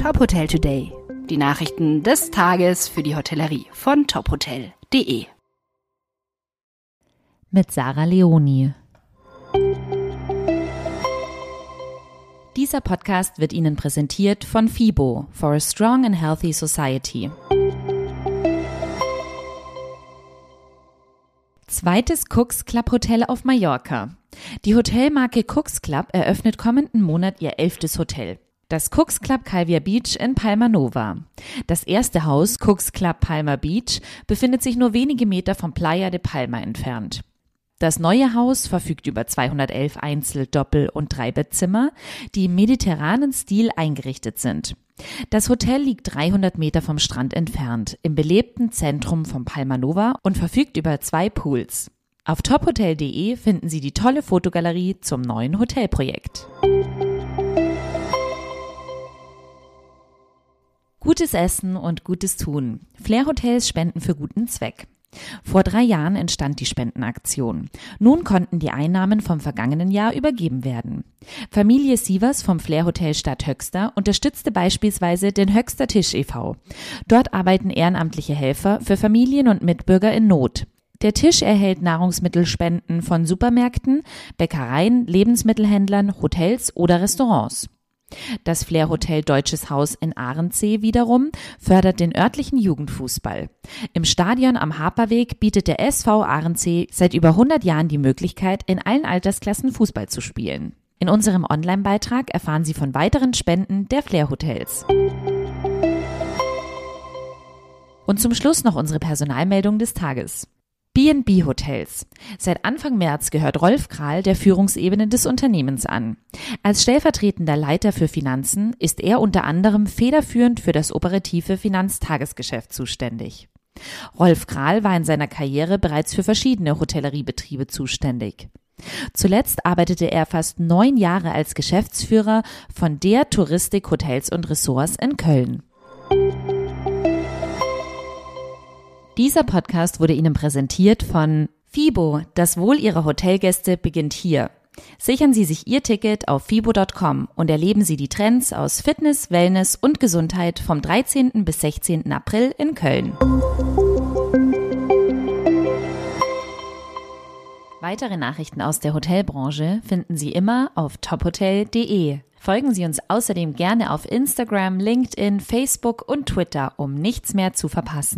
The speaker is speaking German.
Top Hotel Today. Die Nachrichten des Tages für die Hotellerie von tophotel.de. Mit Sarah Leoni. Dieser Podcast wird Ihnen präsentiert von FIBO for a Strong and Healthy Society. Zweites Cooks Club Hotel auf Mallorca. Die Hotelmarke Cooks Club eröffnet kommenden Monat ihr elftes Hotel. Das Cooks Club Calvia Beach in Palma Nova. Das erste Haus, Cooks Club Palma Beach, befindet sich nur wenige Meter vom Playa de Palma entfernt. Das neue Haus verfügt über 211 Einzel-, Doppel- und Dreibettzimmer, die im mediterranen Stil eingerichtet sind. Das Hotel liegt 300 Meter vom Strand entfernt, im belebten Zentrum von Palma Nova und verfügt über zwei Pools. Auf tophotel.de finden Sie die tolle Fotogalerie zum neuen Hotelprojekt. Gutes Essen und gutes Tun. Flair Hotels spenden für guten Zweck. Vor drei Jahren entstand die Spendenaktion. Nun konnten die Einnahmen vom vergangenen Jahr übergeben werden. Familie Sievers vom Flair Hotel Stadt Höxter unterstützte beispielsweise den Höxter Tisch e.V. Dort arbeiten ehrenamtliche Helfer für Familien und Mitbürger in Not. Der Tisch erhält Nahrungsmittelspenden von Supermärkten, Bäckereien, Lebensmittelhändlern, Hotels oder Restaurants. Das Flair Hotel Deutsches Haus in Ahrensee wiederum fördert den örtlichen Jugendfußball. Im Stadion am Haperweg bietet der SV Ahrensee seit über 100 Jahren die Möglichkeit, in allen Altersklassen Fußball zu spielen. In unserem Online-Beitrag erfahren Sie von weiteren Spenden der Flair Hotels. Und zum Schluss noch unsere Personalmeldung des Tages. B&B Hotels. Seit Anfang März gehört Rolf Kral der Führungsebene des Unternehmens an. Als stellvertretender Leiter für Finanzen ist er unter anderem federführend für das operative Finanztagesgeschäft zuständig. Rolf Kral war in seiner Karriere bereits für verschiedene Hotelleriebetriebe zuständig. Zuletzt arbeitete er fast neun Jahre als Geschäftsführer von der Touristik Hotels und Ressorts in Köln. Dieser Podcast wurde Ihnen präsentiert von FIBO. Das Wohl Ihrer Hotelgäste beginnt hier. Sichern Sie sich Ihr Ticket auf fibo.com und erleben Sie die Trends aus Fitness, Wellness und Gesundheit vom 13. bis 16. April in Köln. Weitere Nachrichten aus der Hotelbranche finden Sie immer auf tophotel.de. Folgen Sie uns außerdem gerne auf Instagram, LinkedIn, Facebook und Twitter, um nichts mehr zu verpassen.